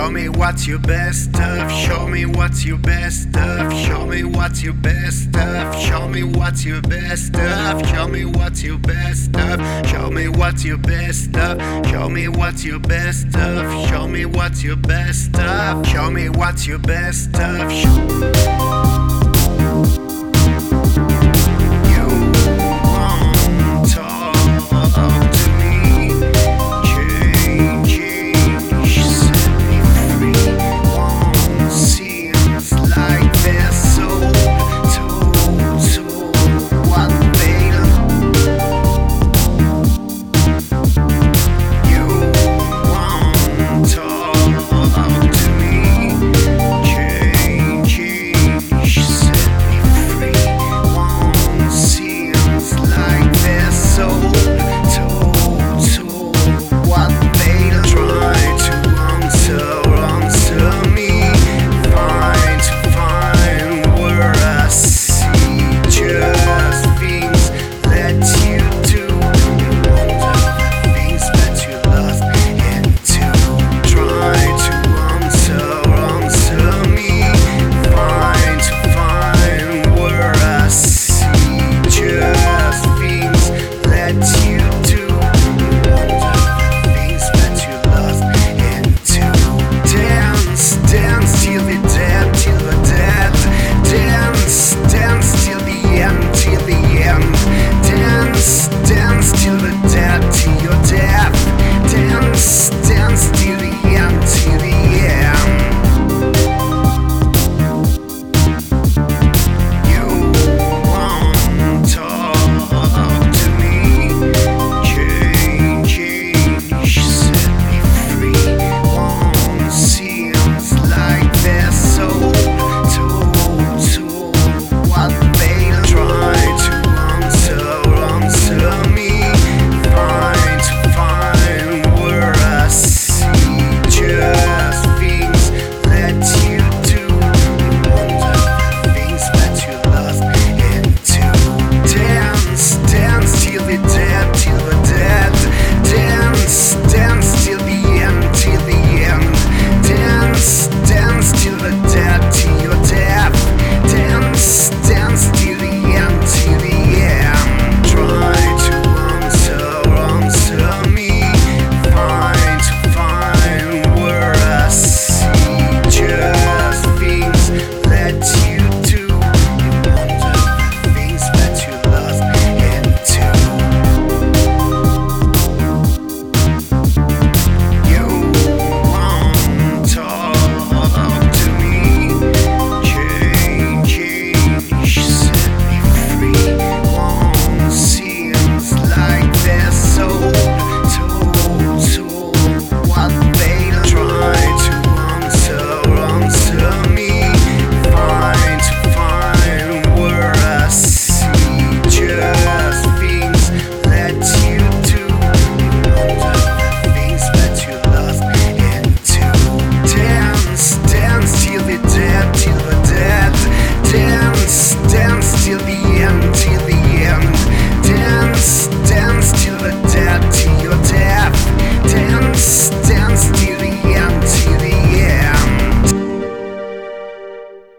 Show me what's your best of. Show me what's your best of. Show me what's your best of. Show me what's your best of. Show me what's your best of. Show me what's your best of. Show me what's your best of. Show me what's your best of. Show me what's your best of.